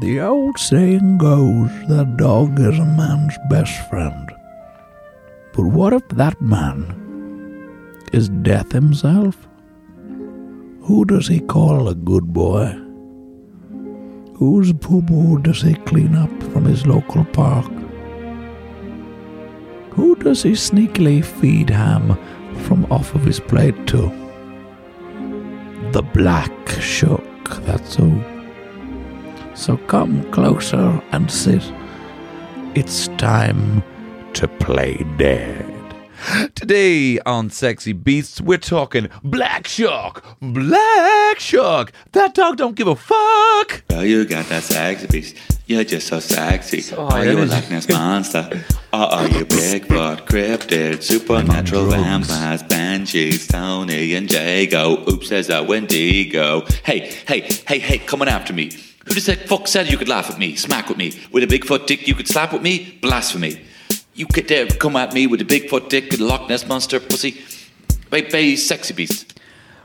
The old saying goes that dog is a man's best friend. But what if that man is death himself? Who does he call a good boy? Whose poo poo does he clean up from his local park? Who does he sneakily feed ham from off of his plate to? The black shook, that's who. So come closer and sit. It's time to play dead. Today on Sexy Beasts, we're talking Black Shuck. Black Shuck. That dog don't give a fuck. Girl, you got that sexy beast. You're just so sexy. are you a Loch Ness monster? Or are you Bigfoot, cryptid, supernatural drugs. vampires, banshees, Tony and Jago? Oops, there's a Wendigo. Hey, hey, hey, hey, coming after me. Who the fuck said you could laugh at me, smack with me? With a Bigfoot dick you could slap with me? Blasphemy. You could dare come at me with a Bigfoot dick and Loch Ness monster pussy? Baby, sexy beast.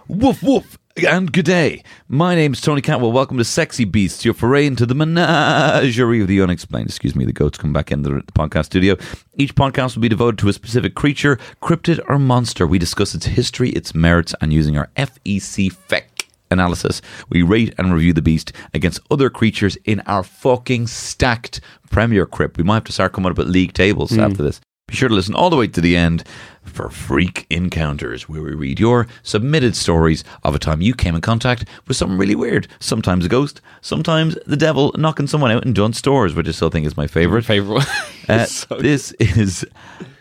Woof woof. And good day. My name's Tony Cantwell. Welcome to Sexy Beasts, your foray into the menagerie of the unexplained. Excuse me, the goats come back in the, the podcast studio. Each podcast will be devoted to a specific creature, cryptid, or monster. We discuss its history, its merits, and using our FEC FEC analysis, we rate and review the beast against other creatures in our fucking stacked Premier Crypt. We might have to start coming up with league tables hmm. after this. Be sure to listen all the way to the end for Freak Encounters, where we read your submitted stories of a time you came in contact with something really weird. Sometimes a ghost, sometimes the devil knocking someone out in Dunnes Stores, which I still think is my favorite. favorite one. Uh, So- this is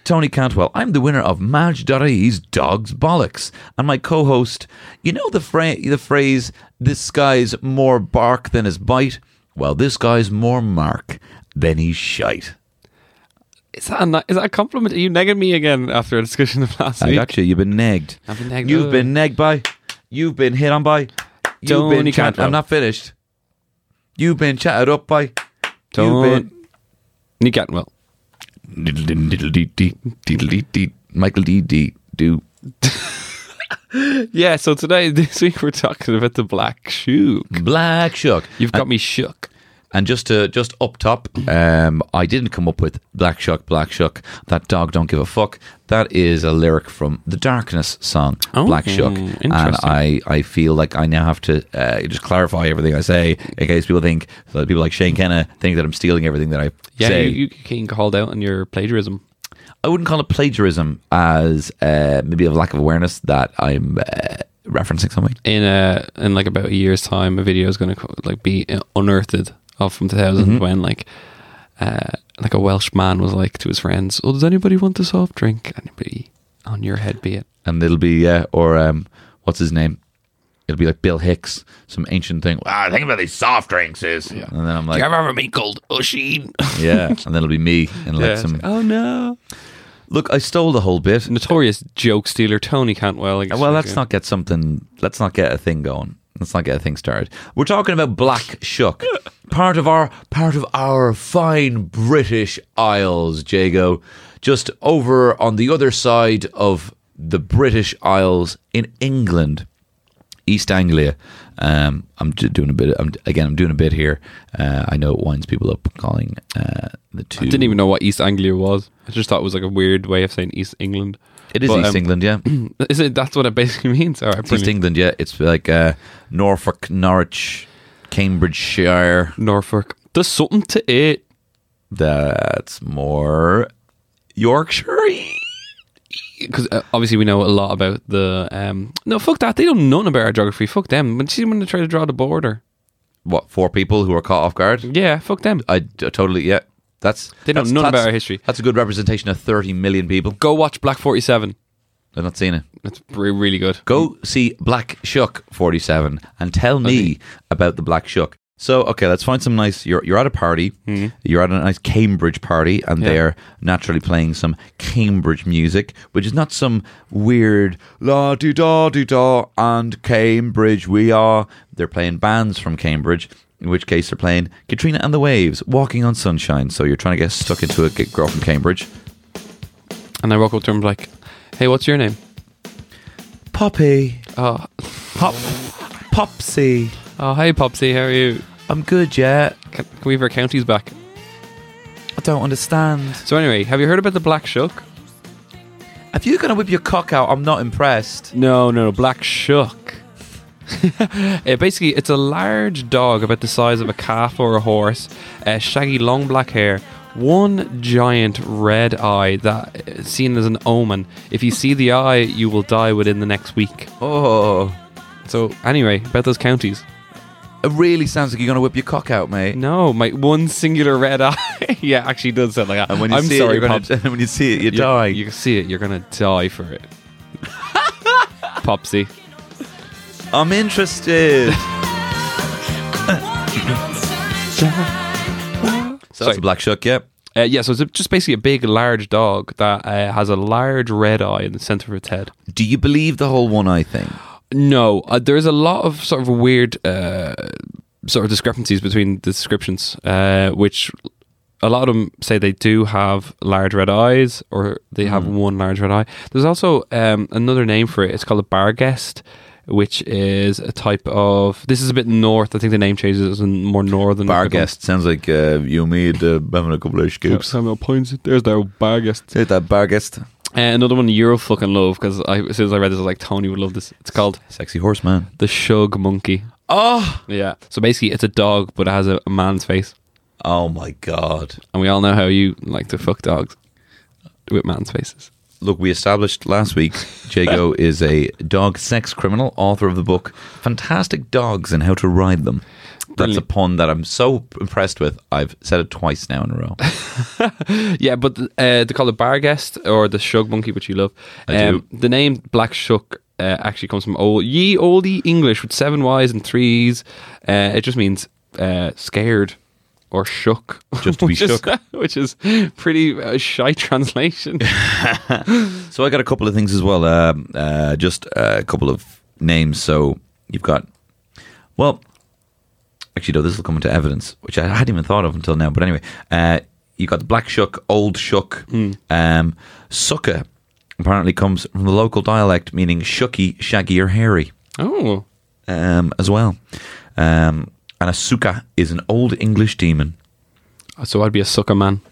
Tony Cantwell. I'm the winner of Madge.ie's Dogs Bollocks. And my co host, you know the, fra- the phrase, this guy's more bark than his bite? Well, this guy's more mark than he's shite. Is that, a, ni- is that a compliment? Are you negging me again after a discussion of last I week? got you. You've been negged. I've been negged. You've been negged by. You've been hit on by. You've Tony been chat- Cantwell. I'm not finished. You've been chatted up by. Been. You getting well. Michael D. D. Do. Yeah, so today, this week, we're talking about the black shoe. Black Shuck. You've got me shook. And just to just up top, um, I didn't come up with Black Shuck, Black Shuck. That dog don't give a fuck. That is a lyric from the Darkness song, Oh, Black Shuck. And. I, I feel like I now have to uh, just clarify everything I say in case people think so people like Shane Kenna think that I'm stealing everything that I Yeah, say. you, you getting called out on your plagiarism. I wouldn't call it plagiarism as uh, maybe a lack of awareness that I'm uh, referencing something. In uh, in like about a year's time, a video is going to like be unearthed of from 2000 Mm-hmm. when like uh, like a Welsh man was like to his friends, "Oh, does anybody want a soft drink?" Anybody on your head be it? and it'll be uh, or um, what's his name? It'll be like Bill Hicks, some ancient thing. Ah, think about these soft drinks is, and then I'm like, Do "You ever meet called Oisin? yeah, and then it'll be me and like Yeah, some. oh no! Look, I stole the whole bit. Notorious joke stealer Tony Cantwell. Well, let's not get something. Let's not get a thing going. Let's not get a thing started. We're talking about Black Shuck, part of our part of our fine British Isles, Jago, just over on the other side of the British Isles in England. East Anglia. Um, I'm doing a bit. I'm, again, I'm doing a bit here. Uh, I know it winds people up calling uh, the two. I didn't even know what East Anglia was. I just thought it was like a weird way of saying East England. It is But, East um, England, yeah. Is it? That's what it basically means. All right, It's East England, yeah. It's like uh, Norfolk, Norwich, Cambridgeshire. Norfolk. There's something to it. That's more Yorkshire. Because uh, obviously we know a lot about the. Um, no, fuck that. They don't know nothing about our geography. Fuck them. When see when they try to draw the border. What four people who are caught off guard? Yeah, fuck them. I totally yeah. That's They know that's, none about our history. That's a good representation of thirty million people. Go watch Black Forty Seven. I've not seen it. It's re- really good. Go see Black Shuck 47 and tell me about the Black Shuck. So, okay, let's find some nice. You're, you're at a party. Hmm. You're at a nice Cambridge party, and Yeah. they're naturally playing some Cambridge music, which is not some weird la di da di da and Cambridge we are. They're playing bands from Cambridge, in which case they're playing Katrina and the Waves, Walking on Sunshine. So you're trying to get stuck into a girl from Cambridge. And I walk up to him like, "Hey, what's your name?" Poppy, Oh, Pop, Popsy. oh, hey, Popsy, how are you? I'm good, yeah. Can, can we have our counties back? I don't understand. So anyway, have you heard about the Black Shuck? If you're gonna whip your cock out, I'm not impressed. No, no, no, Black Shuck. Uh, basically, it's a large dog about the size of a calf or a horse, uh, shaggy, long black hair, one giant red eye that is seen as an omen. If you see the eye, you will die within the next week. Oh, So anyway, about those counties. it really sounds like you're gonna whip your cock out, mate. No, my one singular red eye. yeah, actually does sound like that. And when you I'm see sorry, it, you're Pops. gonna, when you see it, you You- die. You see it, you're gonna die for it. Popsy. I'm interested. so Sorry. that's a black shuck, yeah. Uh, yeah, so it's a- just basically a big, large dog that uh, has a large red eye in the center of its head. Do you believe the whole one eye thing? No, uh, there's a lot of sort of weird uh, sort of discrepancies between the descriptions, uh, which a lot of them say they do have large red eyes or they have one large red eye. There's also um, another name for it. It's called a barguest, which is a type of. This is a bit north. I think the name changes in more northern. Bar guest sounds like uh, you made uh, having a couple of scoops. Samuel points. There's their barguest. Hit that bar guest. Uh, another one Euro fucking love because as soon as I read this, I was like, Tony would love this. It's called Sexy horseman. the Shug Monkey. Oh, Yeah. So basically, it's a dog, but it has a, a man's face. oh my god. And we all know how you like to fuck dogs with man's faces. Look, we established last week Jago is a dog sex criminal, author of the book Fantastic Dogs and How to Ride Them. That's a pun that I'm so impressed with. I've said it twice now in a row. Yeah, but uh, they call it Barguest or the Shug Monkey, which you love. Um. The name Black Shuck uh, actually comes from old ye oldie English with seven Y's and three E's. Uh, it just means uh, scared or shook. Just to be which is- which is pretty uh, shy translation. So I got a couple of things as well. Um, uh, just a couple of names. So you've got, well, actually, no, this will come into evidence, which I hadn't even thought of until now. But anyway, uh, you got the black shuck, old shuck, um, sucka. Apparently comes from the local dialect meaning shucky, shaggy, or hairy oh. um, as well. Um, and a suka is an old English demon. So I'd be a sucker man.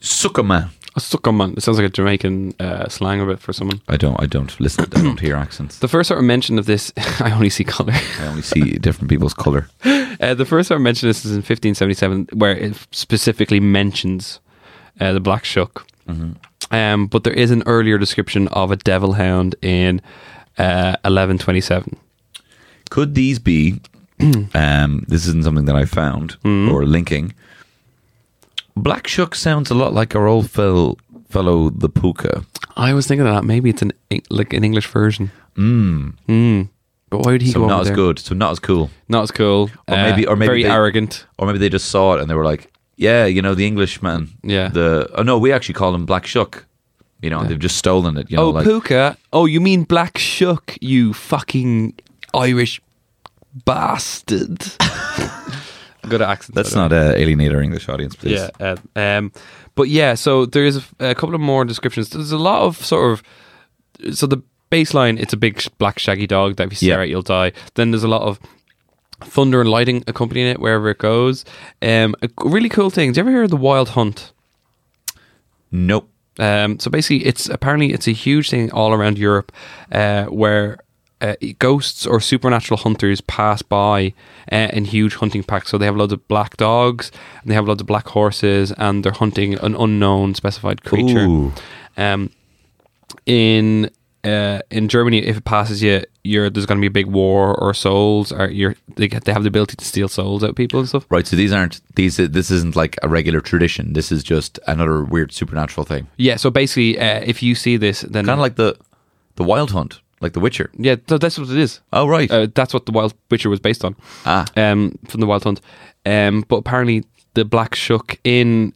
Suka man. A sucker man. It sounds like a Jamaican uh, slang of it for someone. I don't. I don't listen. I don't hear accents. The first sort of mention of this, I only see color. I only see different people's color. Uh, the first sort of mention of this is in 1577, where it specifically mentions uh, the black shuck. Um, but there is an earlier description of a devil hound in uh, 1127. Could these be? Um, this isn't something that I found or linking. Black Shuck sounds a lot like our old fel- fellow the Puka. I was thinking of that. Maybe it's an like an English version. Mm. Mm. But why would he So go not as there? good. So not as cool. Not as cool. Or Uh, maybe- or maybe very they- arrogant. Or maybe they just saw it and they were like, "Yeah, you know, the Englishman." Yeah. The oh no, we actually call him Black Shuck. You know, they've just stolen it. You know, oh, like Puka. Oh, you mean Black Shuck? You fucking Irish bastard. Good accent. let's by the way. not uh, alienate our English audience, please. Yeah. Uh, um, but yeah, so there's a, a couple of more descriptions. There's a lot of sort of. So the baseline, it's a big black shaggy dog that if you stare Yeah. at, you'll die. Then there's a lot of thunder and lighting accompanying it wherever it goes. Um, a really cool thing. Did you ever hear of the Wild Hunt? Nope. Um, so basically, it's apparently it's a huge thing all around Europe, uh, where uh, ghosts or supernatural hunters pass by uh, in huge hunting packs. So they have loads of black dogs, and they have loads of black horses, and they're hunting an unknown specified creature. Um, in uh, in Germany, if it passes you, you're there's going to be a big war or souls, or you're they get they have the ability to steal souls out of people and stuff. Right, so these aren't these. This isn't like a regular tradition. This is just another weird supernatural thing, Yeah, so basically, uh, if you see this, then kind of like the the Wild Hunt, like The Witcher. yeah, so that's what it is. Oh, right. Uh, that's what the Wild Witcher was based on. Ah. um, from the Wild Hunt. Um, but apparently, the Black Shuck in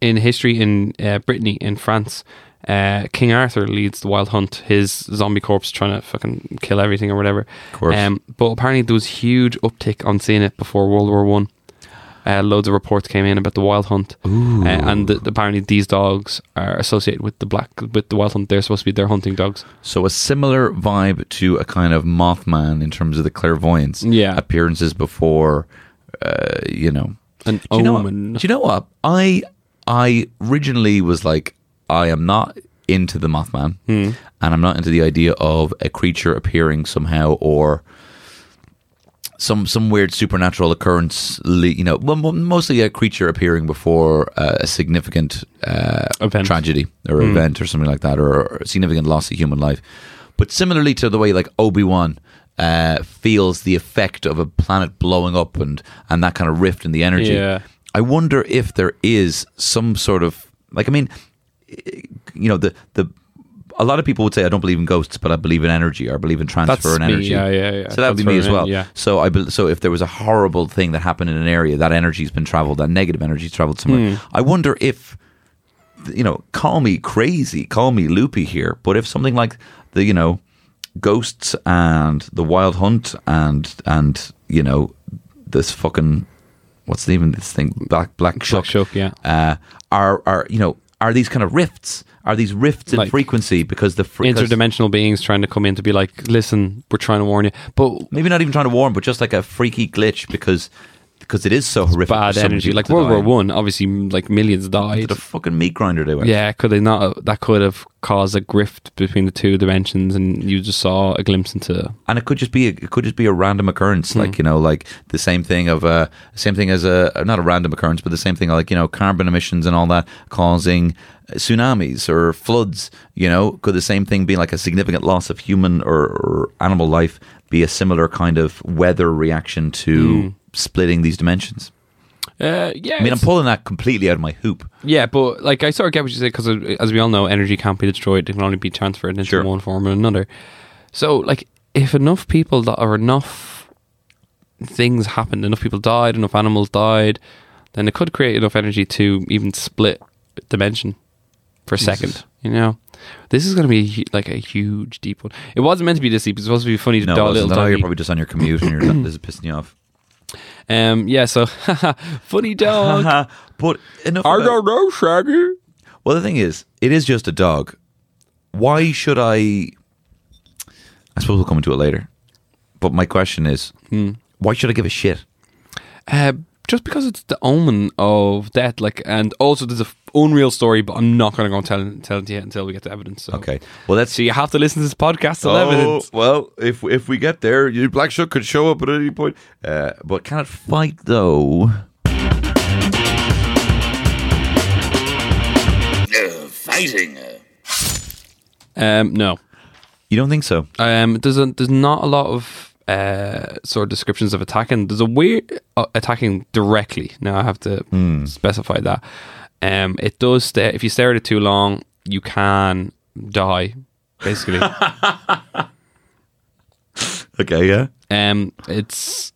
in history in uh, Brittany in France, uh, King Arthur leads the Wild Hunt. His zombie corpse trying to fucking kill everything or whatever. Of course. Um, but apparently, there was huge uptick on seeing it before World War One. Uh, loads of reports came in about the Wild Hunt, uh, and apparently these dogs are associated with the black with the Wild Hunt. They're supposed to be their hunting dogs. So a similar vibe to a kind of Mothman in terms of the clairvoyance. Yeah. appearances before, uh, you know. An Do you know, what, do you know what? I I originally was like, I am not into the Mothman, Hmm. and I'm not into the idea of a creature appearing somehow or some some weird supernatural occurrence. You know, well, mostly a creature appearing before uh, a significant uh, tragedy or event or something like that, or, or significant loss of human life. But similarly to the way like Obi Wan uh, feels the effect of a planet blowing up and and that kind of rift in the energy. Yeah. I wonder if there is some sort of like I mean, you know the the. A lot of people would say I don't believe in ghosts, but I believe in energy or I believe in transfer That's and me, energy. yeah, yeah, yeah. So that would be me as well. yeah. So I bel so if there was a horrible thing that happened in an area, that energy's been traveled, that negative energy's traveled somewhere. Hmm. I wonder if you know, call me crazy, call me loopy here, but if something like the you know ghosts and the wild hunt and and you know this fucking what's the even this thing black black shuck, Shuck, yeah. uh, are are you know are these kind of rifts? Are these rifts in Like frequency because the fre- interdimensional beings trying to come in to be like, listen, we're trying to warn you, but maybe not even trying to warn, but just like a freaky glitch because because it is so horrific. bad energy. Like World die. War One, obviously, like millions died. the fucking meat grinder they went. Yeah, could they not? That could have caused a grift between the two dimensions, and you just saw a glimpse into. and it could just be a, it could just be a random occurrence, like you know, like the same thing of uh, same thing as a not a random occurrence, but the same thing like you know, carbon emissions and all that causing tsunamis or floods. You know, could the same thing be like a significant loss of human or, or animal life be a similar kind of weather reaction to splitting these dimensions? Uh, yeah, I mean, I'm pulling that completely out of my hoop. yeah, but like I sort of get what you say because, as we all know, energy can't be destroyed; it can only be transferred into Sure. one form or another. So, like, if enough people that or enough things happened, enough people died, enough animals died, then it could create enough energy to even split dimension for a second. You know, this is going to be like a huge deep one. It wasn't meant to be this deep. It's supposed to be funny to No, do a it little you're probably just on your commute and you're this is pissing you off. Um, yeah. So, funny dog. but enough. I about- don't know, Shaggy. Well, the thing is, it is just a dog. Why should I? I suppose we'll come into it later. But my question is, Hmm. why should I give a shit? Uh, just because it's the omen of death, like, and also there's a f- unreal story, but I'm not going to go and tell, tell it to you until we get the evidence. So. Okay. Well, that's So you have to listen to this podcast till Oh, evidence. well, if if we get there, you Black Shuck could show up at any point. Uh, but can it fight though? Uh, fighting. Uh. Um, no. You don't think so? Um, there's a, there's not a lot of uh, sort of descriptions of attacking. There's a weird uh, attacking directly. Now I have to specify that. Um, it does stay. If you stare at it too long, you can die. Basically, Okay. Yeah. um, it's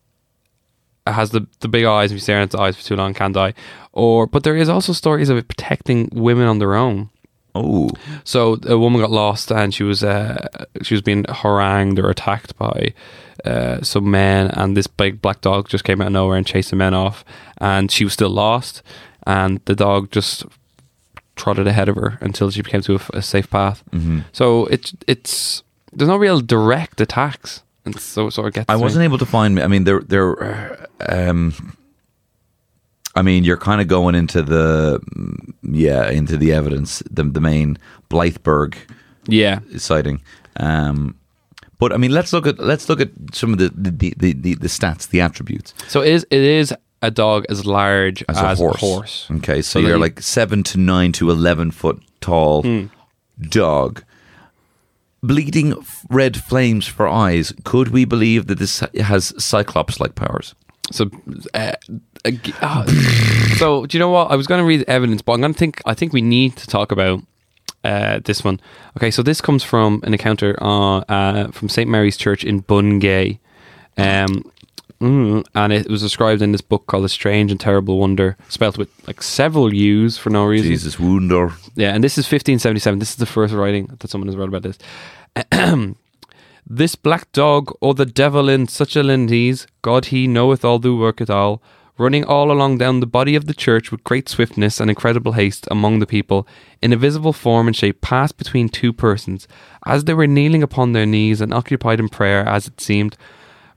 it has the the big eyes. If you stare at its eyes for too long, can die. Or but there is also stories of it protecting women on their own. Oh. So a woman got lost and she was uh, she was being harangued or attacked by uh, some men, and this big black dog just came out of nowhere and chased the men off, and she was still lost, and the dog just trotted ahead of her until she came to a, a safe path. Mm-hmm. So it's it's there's no real direct attacks, and so it sort of gets. I wasn't able to find. I mean, there, there. Um, I mean, you're kind of going into the, yeah, into the evidence, the the main Blythburgh Yeah, sighting. Um, But I mean, let's look at let's look at some of the the, the, the, the stats, the attributes. So it is it is a dog as large As, as, a horse. horse. Okay, so, So you're like seven to nine to eleven foot tall Hmm. dog. Bleeding red flames for eyes. Could we believe that this has cyclops like powers? So, uh, uh, so do you know what? I was going to read evidence, but I'm going to think. I think we need to talk about uh, this one. Okay, so this comes from an encounter uh, uh, from St Mary's Church in Bungay, um, mm, and it was described in this book called "A Strange and Terrible Wonder," spelt with like several U's for no reason. Jesus, Wunder. Yeah, and this is 1577. This is the first writing that someone has wrote about this. this black dog, or the devil in such a lindes, God he knoweth all do work at all, running all along down the body of the church with great swiftness and incredible haste among the people, in a visible form and shape passed between two persons, as they were kneeling upon their knees and occupied in prayer, as it seemed,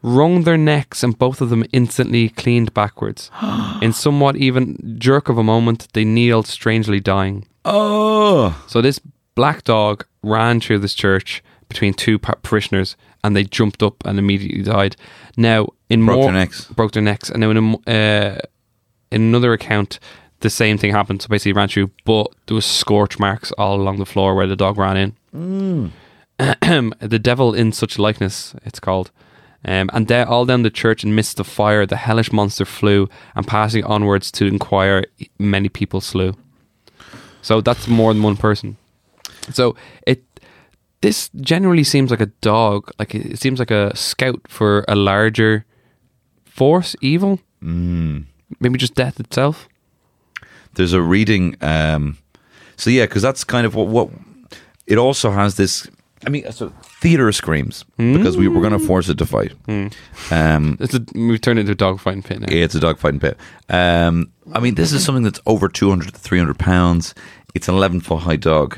wrung their necks, and both of them instantly cleaned backwards. in somewhat even jerk of a moment, they kneeled strangely dying. Oh, So this black dog ran through this church between two pa- parishioners, and they jumped up and immediately died. Now, in Broke more their necks. broke their necks, and now in, a, uh, in another account, the same thing happened. So basically, ran through, but there was scorch marks all along the floor where the dog ran in. the devil in such likeness, it's called. Um, and there, all down the church in midst of fire, the hellish monster flew, and passing onwards to inquire, many people slew. So that's more than one person. So it this generally seems like a dog, like it, seems like a scout for a larger force, evil. Mm. Maybe just death itself. there's a reading. Um, so yeah, because that's kind of what what it also has this. I mean, so theater screams because we were going to force it to fight. Um, It's a, we've turned it into a dog fighting pit now. Yeah, it's a dogfighting pit. Um, I mean, this is something that's over 200 to 300 pounds. It's an 11 foot high dog,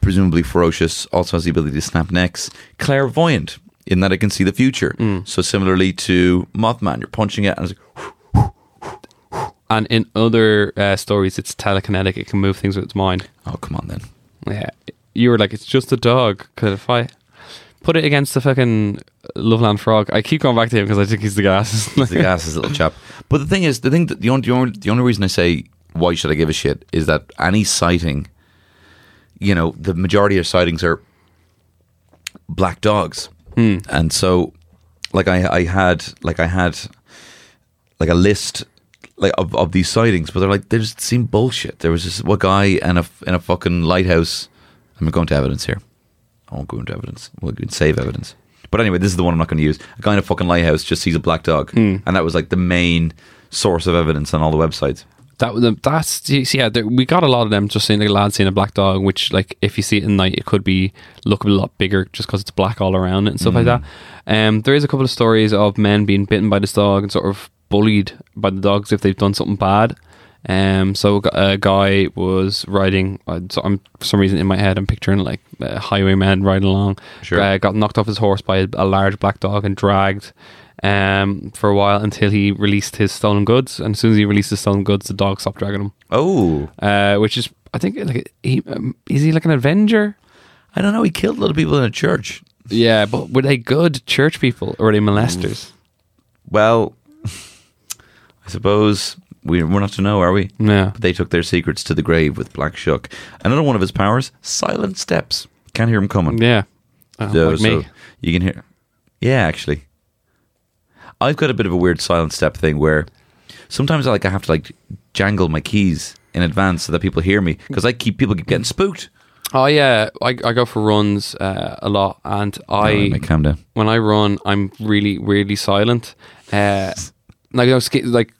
presumably ferocious, also has the ability to snap necks, clairvoyant in that it can see the future. So, similarly to Mothman, you're punching it and it's like, And in other uh, stories, it's telekinetic. It can move things with its mind. oh, come on then. Yeah, you were like, it's just a dog. Could if I put it against the fucking Loveland frog? I keep going back to him because I think he's the gas. He's the gass's little chap. But the thing is, the thing that the only, the only the only reason I say why should I give a shit is that any sighting, you know, the majority of sightings are black dogs, hmm. and so like I I had like I had like a list like of, of these sightings, but they're like they just seem bullshit. There was this one guy in a in a fucking lighthouse. I'm going to evidence here. I won't go into evidence. We'll save evidence. But anyway, this is the one I'm not going to use. A guy in a fucking lighthouse just sees a black dog, hmm. and that was like the main source of evidence on all the websites. That was that's yeah. There, we got a lot of them just seeing like a lad seeing a black dog, which like if you see it at night, it could be look a lot bigger just because it's black all around it and stuff like that. Um, there is a couple of stories of men being bitten by this dog and sort of bullied by the dogs if they've done something bad. Um, so a guy was riding. So I'm for some reason in my head, I'm picturing like uh, highwaymen riding along. Sure. Uh, got knocked off his horse by a, a large black dog and dragged um, for a while until he released his stolen goods. And as soon as he released his stolen goods, the dog stopped dragging him. Oh, Uh, which is, I think, like he um, is he like an Avenger? I don't know. He killed a lot of people in a church. Yeah, but were they good church people or were they molesters? Well, I suppose we, we're not to know, are we? Yeah. But they took their secrets to the grave with Black Shuck. Another one of his powers: silent steps. Can't hear him coming. Yeah, Uh, So- like me. so you can hear. Yeah, actually, I've got a bit of a weird silent step thing where sometimes I like I have to like jangle my keys in advance so that people hear me because I keep people keep getting spooked. Oh yeah, I, I go for runs uh, a lot, and I mate, calm down. when I run, I'm really really silent. Uh, like you know, sk- like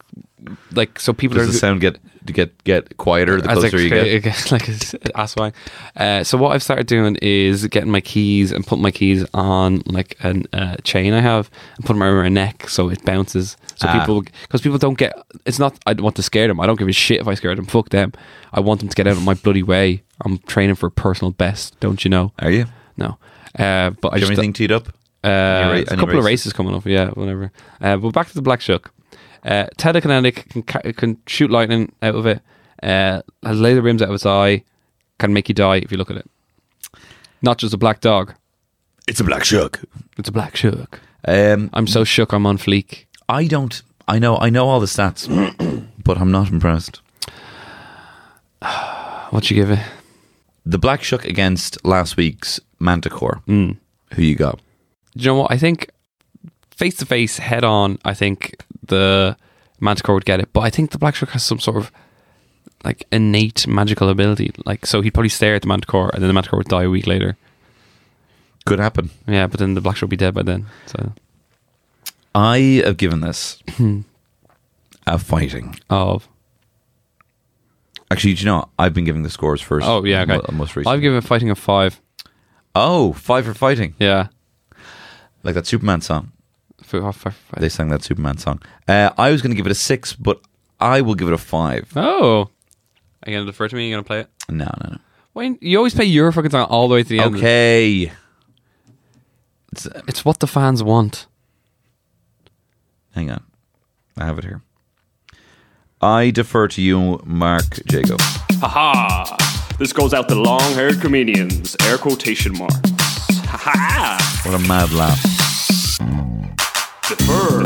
like so people Does are the sound get get get quieter the closer you get? get, like ass wang. Uh, so what I've started doing is getting my keys and putting my keys on like a uh, chain I have and putting them around my neck so it bounces. So Ah. people, because people don't get. It's not. I want to scare them. I don't give a shit if I scare them. Fuck them. I want them to get out of my bloody way. I'm training for personal best. Don't you know? Are you? No. Uh, but I Do you have just anything teed up? uh, ra- a couple of races? races coming up, yeah, whatever. Uh, but back to the Black Shuck. Uh, telekinetic can, ca- can shoot lightning out of it. Uh, has laser beams out of its eye. Can make you die if you look at it. Not just a black dog. It's a black shuck. It's a black shook. Um, I'm so shook. I'm on fleek. I don't. I know. I know all the stats, but I'm not impressed. What you give it? The black shuck against last week's Manticore. Mm. Who you got? Do you know what? I think face to face, head on. I think the Manticore would get it, but I think the Black Shuck has some sort of like innate magical ability. Like, so he'd probably stare at the Manticore, and then the Manticore would die a week later. Could happen. Yeah, but then the Black Shuck would be dead by then. So, I have given this a fighting. of Actually, do you know? I've been giving the scores first. oh yeah, okay. mo- Most recently. I've given fighting a five. oh, five for fighting. Yeah, Like that Superman song. F- f- f- They sang that Superman song. Uh, I was going to give it a six, but I will give it a five. Oh, are you gonna defer to me? You gonna play it? No, no, no. Wayne, you always play your fucking song all the way to the end. Okay. It's, uh, It's what the fans want. hang on. I have it here. I defer to you, Mark Jago. Haha! This goes out to long haired comedians. Air quotation marks. Haha! What a mad laugh. Defer.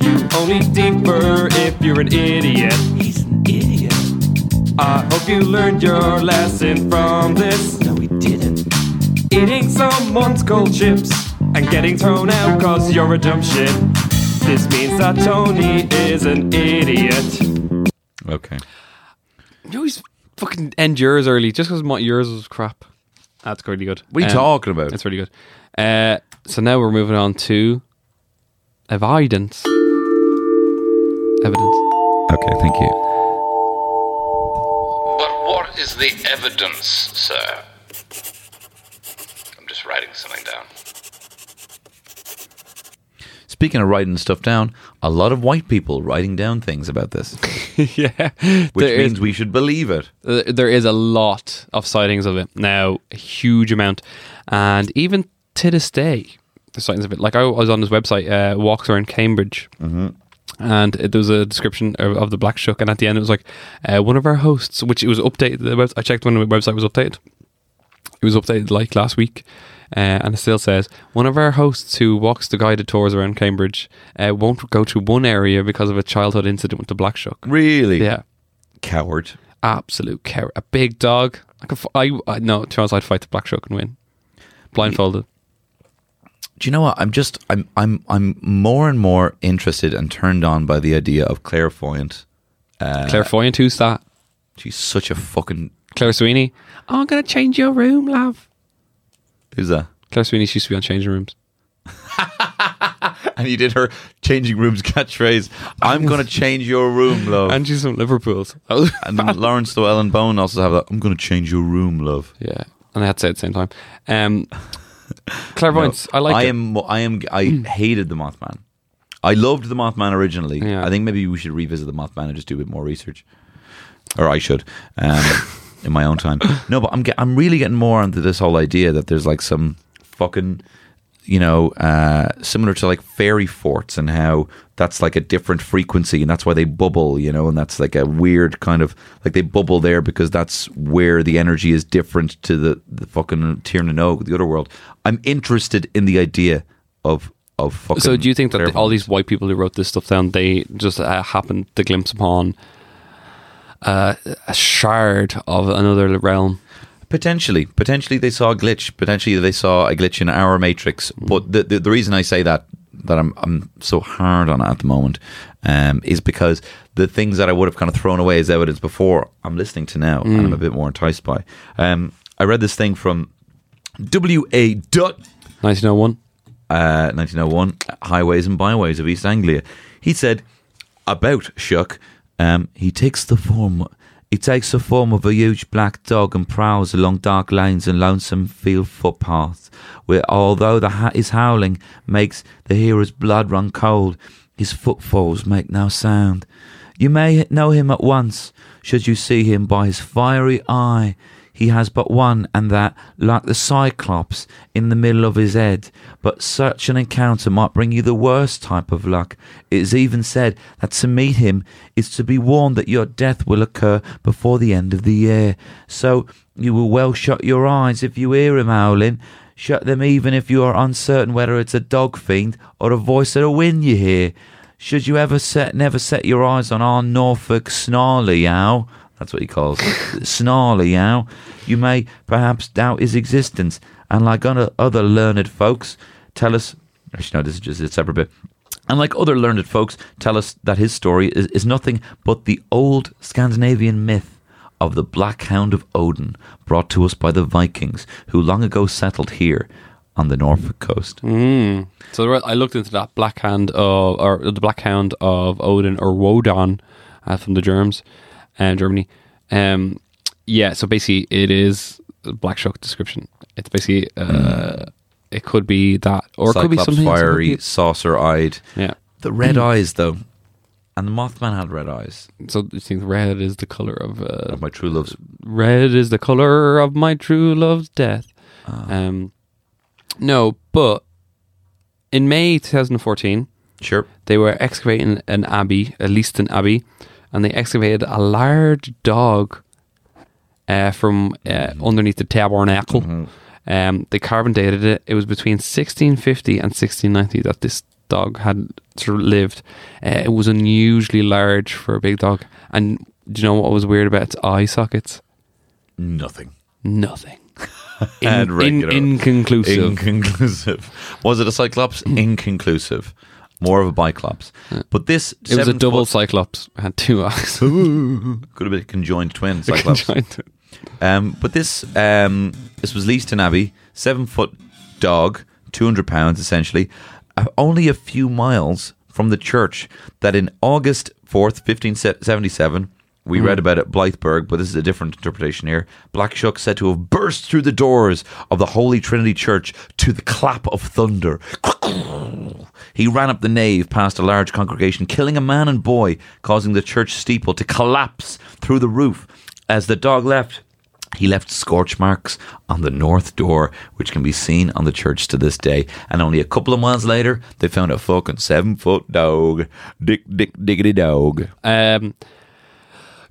You only deeper if you're an idiot. He's an idiot. I hope you learned your lesson from this. No, we didn't. Eating someone's cold chips and getting thrown out cause you're a dumb shit. This means that Tony is an idiot. Okay. You always fucking end yours early just because my yours was crap. That's really good. What are you Um, talking about? It's really good. Uh, so now we're moving on to evidence. Evidence. Okay, thank you. But what is the evidence, sir? I'm just writing something down. Speaking of writing stuff down, a lot of white people writing down things about this, yeah. which There means is- we should believe it. There is a lot of sightings of it now, a huge amount, and even to this day, the sightings of it. Like I was on his website, uh, walks around Cambridge, and it, there was a description of, of the black shuck, and at the end it was like uh, one of our hosts, which it was updated. The I checked when the website was updated. It was updated like last week. Uh, and it still says one of our hosts who walks the guided tours around Cambridge uh, won't go to one area because of a childhood incident with the black shuck. Really? Yeah, Coward. absolute car- a big dog. I could, f- I, I no, to be honest, I'd fight the black shuck and win, blindfolded. Do you know what? I'm just I'm I'm I'm more and more interested and turned on by the idea of clairvoyant. Uh, Clairvoyant, who's that? She's such a fucking Claire Sweeney. Oh, I'm gonna change your room, love. Who's that? Claire Sweeney she used to be on changing rooms. And you did her changing rooms catchphrase. I'm gonna change your room, love. And she's from Liverpool. Oh. And then Laurence Llewelyn-Bowen also have that. I'm gonna change your room, love. yeah, and I had to say it at the same time. Um, clairvoyance, I like I it. am. I am. I hated the Mothman. I loved the Mothman originally. Yeah. I think maybe we should revisit the Mothman and just do a bit more research, or I should, um, in my own time. No, but I'm. Get, I'm really getting more into this whole idea that there's like some fucking, you know, uh, similar to like fairy forts and how that's like a different frequency and that's why they bubble, you know, and that's like a weird kind of like they bubble there because that's where the energy is different to the the fucking Tirnanog, the other world. I'm interested in the idea of of fucking. So, do you think that the, all these white people who wrote this stuff down, they just uh, happened to glimpse upon uh, a shard of another realm? Potentially, potentially they saw a glitch. Potentially they saw a glitch in our matrix. But the, the the reason I say that that I'm I'm so hard on it at the moment um, is because the things that I would have kind of thrown away as evidence before I'm listening to now, and I'm a bit more enticed by. Um, I read this thing from W A Dutt 1901. uh, 1901, Highways and Byways of East Anglia. He said about Shuck, um, he takes the form. He takes the form of a huge black dog and prowls along dark lanes and lonesome field footpaths, where although the ha- his howling makes the hearer's blood run cold, his footfalls make no sound. You may know him at once, should you see him by his fiery eye. He has but one, and that, like the Cyclops, in the middle of his head. But such an encounter might bring you the worst type of luck. It is even said that to meet him is to be warned that your death will occur before the end of the year. So you will well shut your eyes if you hear him howling. Shut them even if you are uncertain whether it's a dog fiend or a voice of the wind you hear. Should you ever set never set your eyes on our Norfolk Snarly Owl, that's what he calls Snarly Owl, you may perhaps doubt his existence, and like other, learned folks, tell us. Actually, no, this is just a separate bit. And like other learned folks, tell us that his story is, is nothing but the old Scandinavian myth of the Black Hound of Odin, brought to us by the Vikings, who long ago settled here on the Norfolk coast. Mm. So I looked into that Black Hand of, or the Black Hound of Odin or Wodan uh, from the Germs, uh, Germany. Um, yeah, so basically it is a Black Shuck description. It's basically uh, it could be that, or it could be Cyclops, something fiery, something- saucer-eyed. Yeah. The red eyes, though, and the Mothman had red eyes. So you think red is the color of uh, Of my true love's. red is the color of my true love's death. Um, no, but in May 2014, Sure. they were excavating an abbey, at least an abbey, and they excavated a large dog uh, from uh, underneath the tabernacle. Um, they carbon dated it. It was between 1650 and 1690 that this dog had sort of lived. Uh, it was unusually large for a big dog. And do you know what was weird about its eye sockets? Nothing. Nothing. In, And in, inconclusive. Inconclusive. Was it a Cyclops? Inconclusive. More of a Biclops. Yeah. But this. It was a double Cyclops. Had two eyes. Could have been conjoined twin Cyclops. Conjoined. Um, but this um, this was Leiston Abbey, seven foot dog, 200 pounds essentially, uh, only a few miles from the church that in August 4th, 1577, we mm. read hmm. about it at Blythburgh, but this is a different interpretation here. Black Shuck said to have burst through the doors of the Holy Trinity Church to the clap of thunder. He ran up the nave past a large congregation, killing a man and boy, causing the church steeple to collapse through the roof. As the dog left, he left scorch marks on the north door, which can be seen on the church to this day. And only a couple of miles later, they found a fucking seven foot dog. Dick, dick, diggity dog. Um,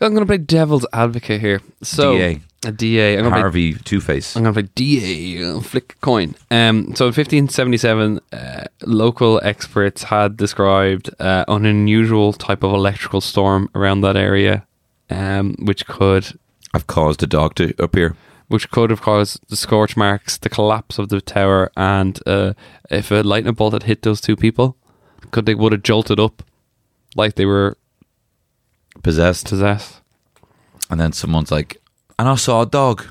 I'm going to play devil's advocate here. So DA. a DA. I'm going to play Harvey Two Face. I'm going to play DA, uh, flick a coin. Um, so in 1577, uh, local experts had described uh, an unusual type of electrical storm around that area, um, which could I've caused a dog to appear. which could have caused the scorch marks, the collapse of the tower, and uh, if a lightning bolt had hit those two people, could they would have jolted up like they were Possessed. possessed. And then someone's like, and I saw a dog.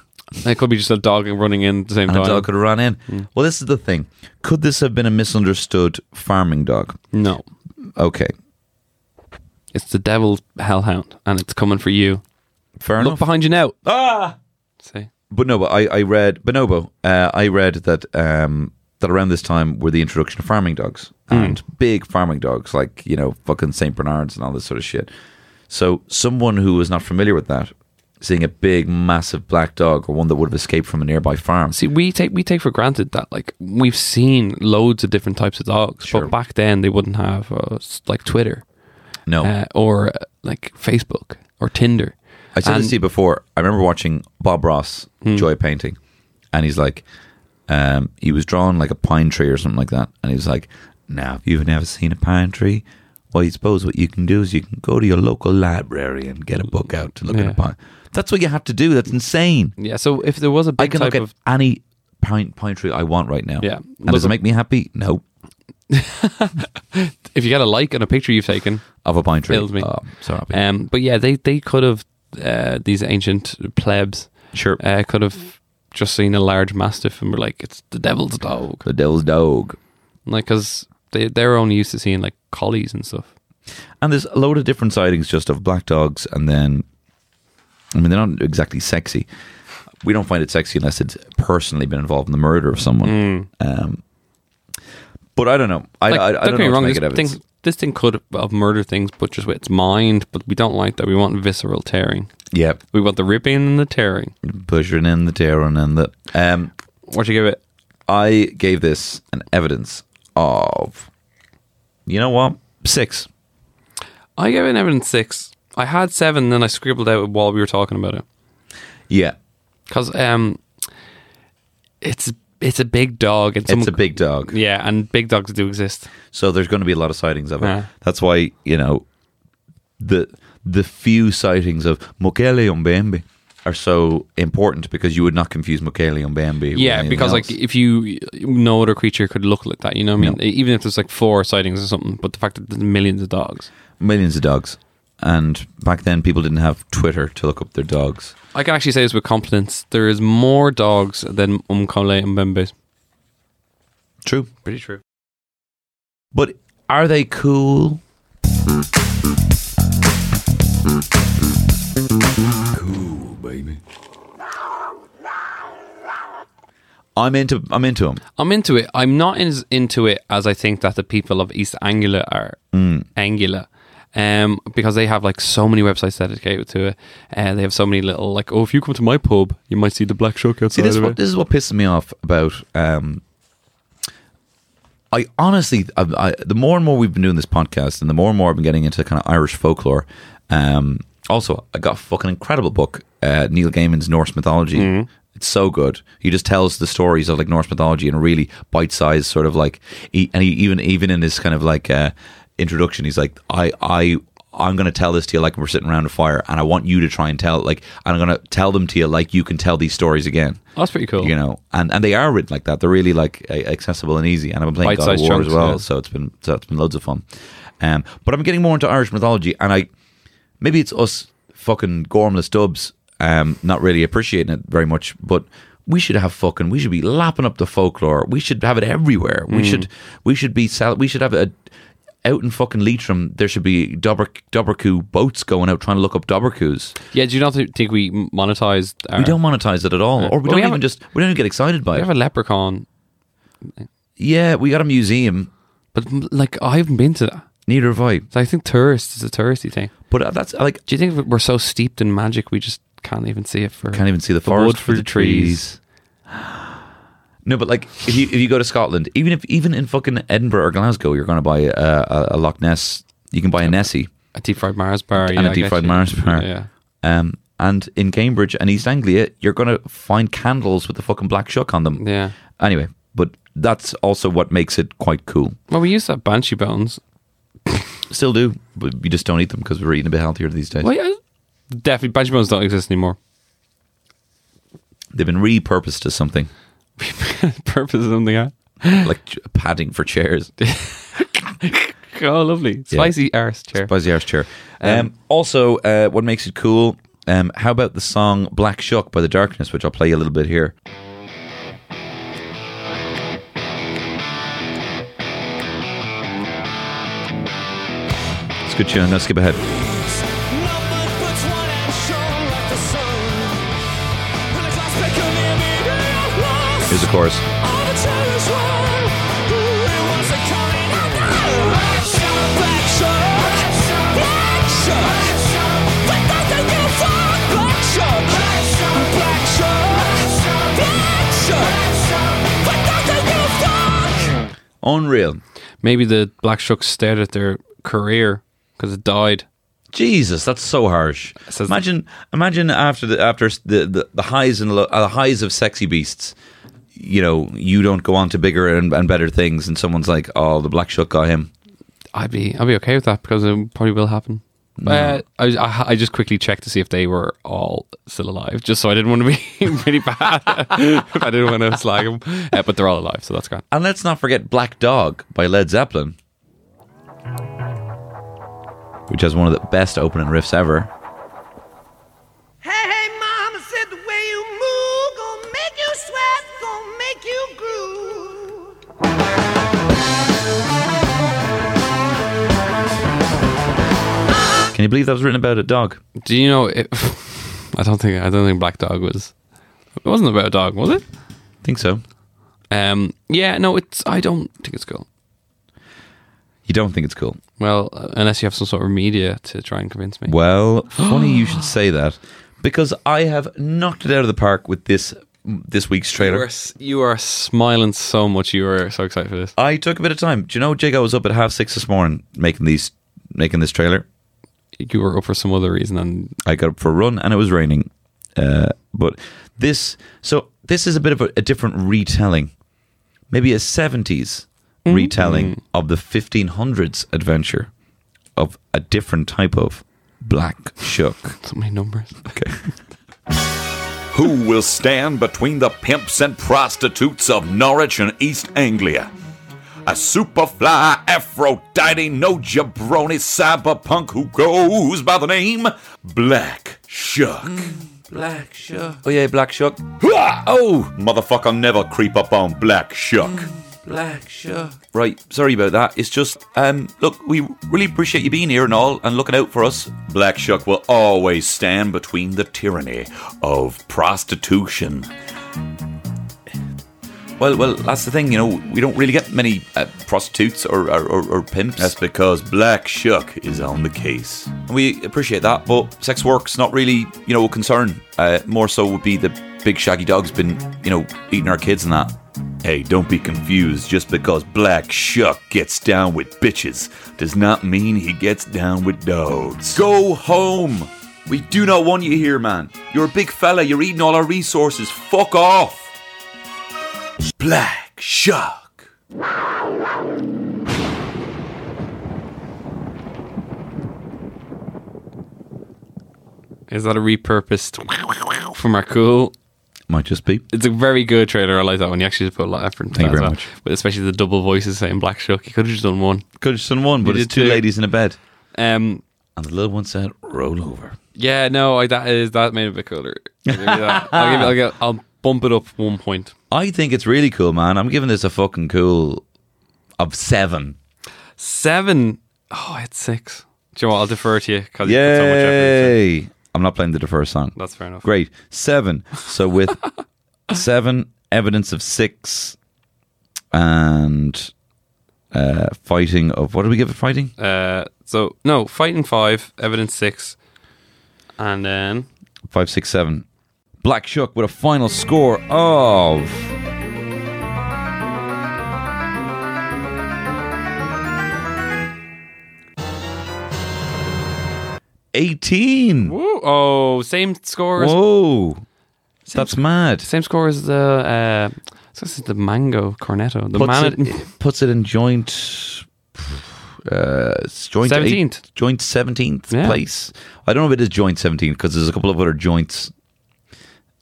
It could be just a dog running in at the same And a time. dog could have run in. Well, this is the thing. Could this have been a misunderstood farming dog? No, Okay. it's the devil's hellhound, and it's coming for you. Fair Look enough. behind you now. Ah, see. But no, but I, I read Bonobo. Uh, I read that um, that around this time were the introduction of farming dogs and big farming dogs, like you know, fucking Saint Bernards and all this sort of shit. So someone who was not familiar with that, seeing a big, massive black dog or one that would have escaped from a nearby farm, See, we take we take for granted that like we've seen loads of different types of dogs, Sure. but back then they wouldn't have uh, like Twitter no, uh, or uh, like Facebook or Tinder. I said And- this to you before. I remember watching Bob Ross Joy Painting, and he's like, um, he was drawing like a pine tree or something like that, and he was like, "Now, if you've never seen a pine tree, well, you suppose what you can do is you can go to your local library and get a book out to look at a pine. That's what you have to do. That's insane. Yeah, so if there was a I big can type look at of any pine pine tree I want right now. Yeah. and Look does it make me happy? No, if you get a like on a picture you've taken, of a pine tree. kills me. Oh, so happy. um, but yeah, they they could have uh, these ancient plebs sure, uh, could have just seen a large mastiff and were like, it's the devil's dog, the devil's dog. like because they they're only used to seeing like collies and stuff. And there's a load of different sightings just of black dogs, and then, I mean, they're not exactly sexy. We don't find it sexy unless it's personally been involved in the murder of someone. Um, but I don't know. I, Like, I, I don't don't get me wrong. what There's to make of it. things, this thing could have murdered things, but just with its mind. But we don't like that. We want visceral tearing. Yep. We want the ripping and the tearing. Pushing in the tearing and the. Um, What you give it? I gave this an evidence of. You know what? Six. I gave it an six. I had seven, then I scribbled out while we were talking about it Yeah. because um, it's it's a big dog. And It's a big dog. yeah, and big dogs do exist. So there's going to be a lot of sightings of it. Yeah. That's why, you know, the the few sightings of Mokele Umbembe are so important because you would not confuse Mokele-mbembe. Yeah, anything because else. like if you no other creature could look like that, you know what I mean? No. Even if there's like four sightings or something, but the fact that there's millions of dogs. millions of dogs. And back then people didn't have Twitter to look up their dogs. I can actually say this with confidence. There is more dogs than Umkole and Mbembes. True. Pretty true. But are they cool? Cool, baby. I'm into I'm into them. I'm into it. I'm not as into it as I think that the people of East Anglia are. Anglia. Um, because they have like so many websites dedicated to it, and they have so many little like, oh, if you come to my pub, you might see the black shuck outside See, this is of what it. this is what pisses me off about. Um, I honestly, I, I, the more and more we've been doing this podcast, and the more and more I've been getting into kind of Irish folklore. Um, also, I got a fucking incredible book, uh, Neil Gaiman's Norse mythology. Mm-hmm. It's so good. He just tells the stories of like Norse mythology in a really bite-sized sort of like, he, and he even even in his kind of like uh, introduction, he's like, I I. I'm going to tell this to you like we're sitting around a fire, and I want you to try and tell like and I'm going to tell them to you like you can tell these stories again Oh, that's pretty cool. you know, and, and they are written like that. They're really like accessible and easy. And I've been playing God of Bite-sized War chunks, as well, yeah. so it's been so it's been loads of fun. Um, but I'm getting more into Irish mythology, and I maybe it's us fucking gormless dubs, um, not really appreciating it very much, but. We should have fucking. We should be lapping up the folklore. We should have it everywhere. We should. We should be. Sell, we should have a out in fucking Leitrim. There should be Dobber, Dobhar-chú boats going out trying to look up Dobhar-chús. Yeah, do you not think we monetized? Our, We don't monetize it at all, or we Well, don't have even a- just. We don't even get excited by We it. We have a leprechaun, Yeah, we got a museum. but like I haven't been to that. Neither have I. So I think tourists is a touristy thing. But uh, that's like Do you think we're so steeped in magic we just can't even see it for? can't even see the, The forest for the trees. No, but like if you if you go to Scotland, even if even in fucking Edinburgh or Glasgow, you're going to buy a, a, a Loch Ness. You can buy a Nessie a deep fried Mars bar and yeah, a I deep fried Mars bar. Yeah, Um, and in Cambridge and East Anglia, you're going to find candles with the fucking black shuck on them. yeah. Anyway, but that's also what makes it quite cool. Well, we used to have banshee bones. Still do, but we just don't eat them because we're eating a bit healthier these days. Well, yeah, definitely banshee bones don't exist anymore. They've been repurposed to something Purpose of something. Huh? like padding for chairs. Oh, lovely. Spicy arse chair. Spicy Arse Chair. Um, also, uh, what makes it cool? Um, how about the song "Black Shuck" by The Darkness, which I'll play you a little bit here. It's a good tune. Now skip ahead. Here's the chorus. Unreal. Maybe the Black Shucks stared at their career because it died. Jesus, that's so harsh. Says- imagine, imagine after the after the the, the highs and lo- uh, the highs of sexy beasts. You know, you don't go on to bigger and, and better things, and someone's like, "Oh, the black shuck got him." I'd be I'd be okay with that because it probably will happen. Uh, I, I I just quickly checked to see if they were all still alive, just so I didn't want to be really bad. I didn't want to slag them, uh, but they're all alive, so that's great. And let's not forget "Black Dog" by Led Zeppelin, which has one of the best opening riffs ever. Can you believe that was written about a dog? Do you know? It, I don't think I don't think Black Dog was. It wasn't about a dog, was it? I think so. Um. Yeah. No. It's. I don't think it's cool. You don't think it's cool? Well, unless you have some sort of media to try and convince me. Well, funny you should say that because I have knocked it out of the park with this this week's You trailer. are, you are smiling so much. You are so excited for this. I took a bit of time. Do you know, Jake? I was up at half six this morning making these, making this trailer. You were up for some other reason, and I got up for a run and it was raining. Uh, but this, so this is a bit of a, a different retelling, maybe a 70s retelling of the 1500s adventure of a different type of black shuck. so many numbers. Okay. Who will stand between the pimps and prostitutes of Norwich and East Anglia? A superfly Aphrodite, no jabroni cyberpunk who goes by the name Black Shuck. Black shuck. Oh, yeah, black shuck. Hua! Oh, motherfucker, never creep up on Black Shuck. Black shuck. Right, sorry about that. It's just, um, look, we really appreciate you being here and all and looking out for us. Black Shuck will always stand between the tyranny of prostitution. Well, well, that's the thing, you know, we don't really get many uh, prostitutes or, or, or, or pimps. That's because Black Shuck is on the case. And we appreciate that, but sex work's not really, you know, a concern. Uh, more so would be the big shaggy dog's been, you know, eating our kids and that. Hey, don't be confused. Just because Black Shuck gets down with bitches does not mean he gets down with dogs. Go home! We do not want you here, man. You're a big fella, you're eating all our resources. Fuck off! Black Shark. Is that a repurposed from our cool? Might just be. It's a very good trailer. I like that one. You actually just put a lot of effort into Thank that you very well. much. But especially the double voices saying Black Shark. You could have just done one. Could have done one, but You it's did two two. ladies in a bed. Um, And the little one said, roll over. yeah, no, I, that is that made it a bit cooler. I'll give you that. I'll, give it, I'll, get, I'll bump it up one point. I think it's really cool, man. I'm giving this a fucking cool of seven. Seven. Oh, it's six. Do you know what? I'll defer to you because you put so much effort into it. Yay! I'm not playing the defer song. That's fair enough. Great. Seven. So with seven, evidence of six, and uh, fighting of what do we give it? Fighting Uh, so no, fighting five, evidence six, and then five, six, seven. Black Shuck with a final score of eighteen. woo, oh, same score. As, Whoa, that's mad. Same score as the. Uh, this is the mango cornetto. The puts, man. it, puts it in joint. Uh, joint 17th. eight- joint seventeenth Yeah. place. I don't know if it is joint seventeenth because there's a couple of other joints.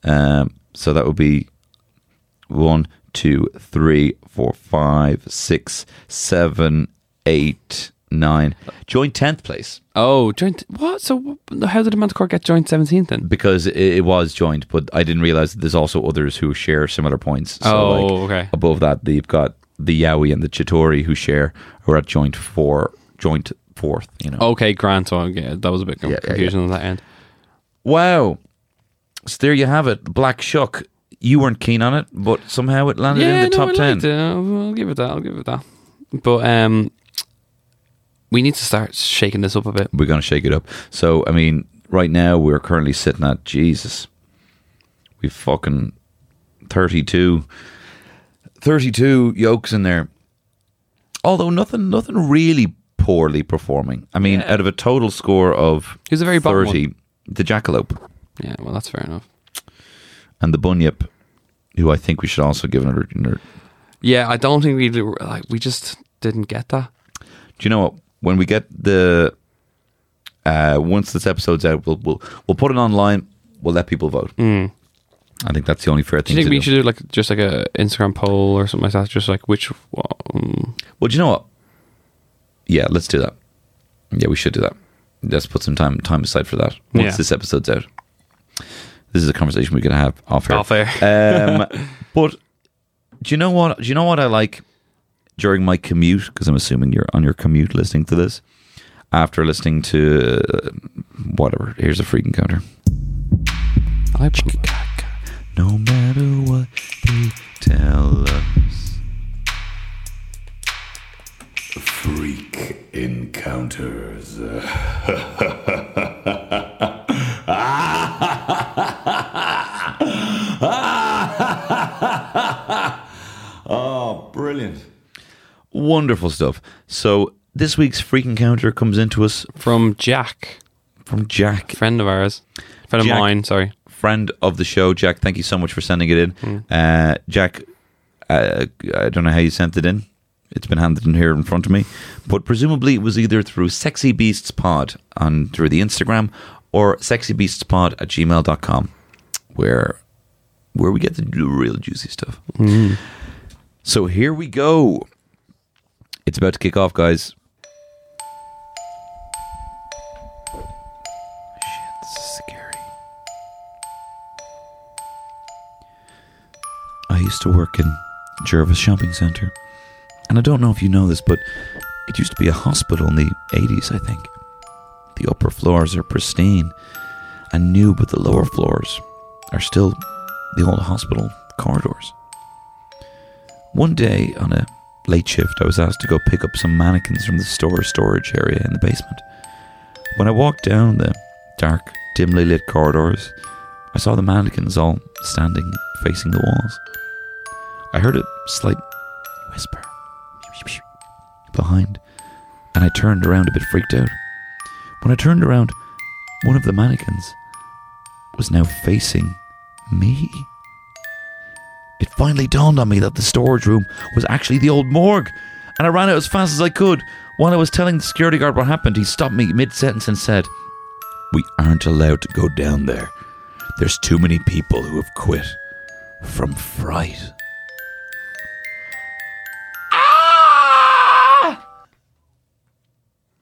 Um, so that would be one, two, three, four, five, six, seven, eight, nine. Joint tenth place oh, joint. What? So how did Manticore get joint seventeenth then? because it, it was joint, but I didn't realize that there's also others who share similar points. So Oh, like, okay. Above that, you've got the Yowie and the Chitori who share who are at joint four, joint fourth. You know. Okay, Grant. So yeah, that was a bit Yeah, yeah, confusion on that end. Wow. So there you have it. Black Shuck. You weren't keen on it, but somehow it landed yeah, in the no, top I ten. liked it. I'll, I'll give it that. I'll give it that. But um, we need to start shaking this up a bit. We're going to shake it up. So, I mean, right now we're currently sitting at Jesus. We've fucking 32, 32 yokes in there. Although nothing, nothing really poorly performing. I mean, Yeah. out of a total score of Who's the very bottom 30, the Jackalope Yeah, well, that's fair enough. and the Bunyip, who I think we should also give another. another Yeah, I don't think we do, like we just didn't get that. Do you know what? When we get the uh, once this episode's out, we'll we'll we'll put it online. We'll let people vote. I think that's the only fair thing. Do you think we do. should do like just like a Instagram poll or something like that? Just like which um, Well, do you know what? Yeah, let's do that. Yeah, we should do that. Let's put some time time aside for that. Once Yeah. this episode's out, this is a conversation we're going to have off air. Off air. um, but do you know what? Do you know what I like during my commute? Because I'm assuming you're on your commute listening to this. After listening to uh, whatever, here's a freak encounter. I No matter what they tell us. Freak encounters. brilliant. Wonderful stuff. So this week's freak encounter comes into us From Jack, from Jack, friend of ours, friend Jack. of mine. Sorry. friend of the show. Jack, thank you so much for sending it in. Mm. Uh, Jack, uh, I don't know how you sent it in. It's been handed in here in front of me, but presumably it was either through Sexy Beasts Pod on through the Instagram or sexybeastspod at gmail.com where where we get the real juicy stuff. So here we go. It's about to kick off, guys. Shit, scary. I used to work in Jervis Shopping Centre. And I don't know if you know this, but it used to be a hospital in the 80s, I think. The upper floors are pristine and new, but the lower floors are still the old hospital corridors. One day on a late shift, I was asked to go pick up some mannequins from the store storage area in the basement. When I walked down the dark, dimly lit corridors, I saw the mannequins all standing facing the walls. I heard a slight whisper behind, and I turned around a bit freaked out. When I turned around, one of the mannequins was now facing me. It finally dawned on me that the storage room was actually the old morgue, and I ran out as fast as I could. While I was telling the security guard what happened, he stopped me mid sentence and said, We aren't allowed to go down there. There's too many people who have quit from fright.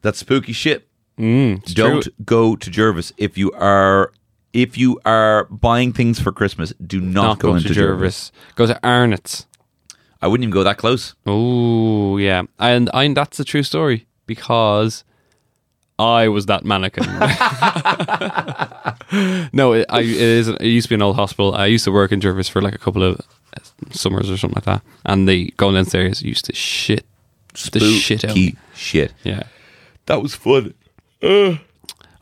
That's spooky shit. Mm, Don't true. go to Jervis if you are if you are buying things for Christmas. Do not, Not go, go into Jervis. Jervis. Go to Arnott's. I wouldn't even go that close. Oh yeah, and I that's a true story because I was that mannequin. no, it, I, it is. It used to be an old hospital. I used to work in Jervis for like a couple of uh, summers or something like that, and the going downstairs used to shit the shit out. Spooky shit. Yeah. That was fun.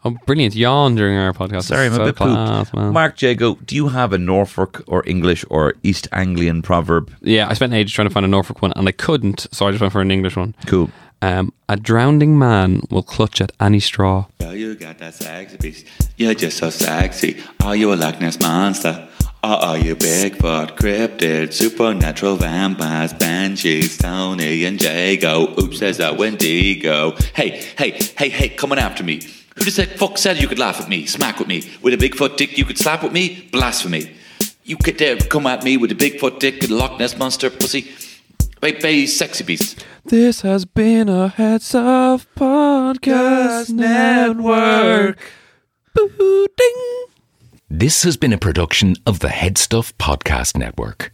Oh, brilliant! Yawn during our podcast. Sorry, I'm So a bit class, pooped. man. Mark Jago, do you have a Norfolk or English or East Anglian proverb? Yeah, I spent ages trying to find a Norfolk one, and I couldn't, so I just went for an English one. Cool. Um, a drowning man will clutch at any straw. Girl, you got that sexy beast. You're just so sexy. Are you a Loch Ness monster? Or are you Bigfoot, cryptid, supernatural vampires, banshees, Tony and Jago? Oops, there's that Wendigo. Hey, hey, hey, hey, coming after me. Who the fuck said you could laugh at me, smack with me? With a Bigfoot dick you could slap with me? Blasphemy. You could dare come at me with a Bigfoot dick and a Loch Ness monster pussy? Baby, sexy beast. This has been a HeadStuff Podcast Network. Boo ding. This has been a production of the HeadStuff Podcast Network.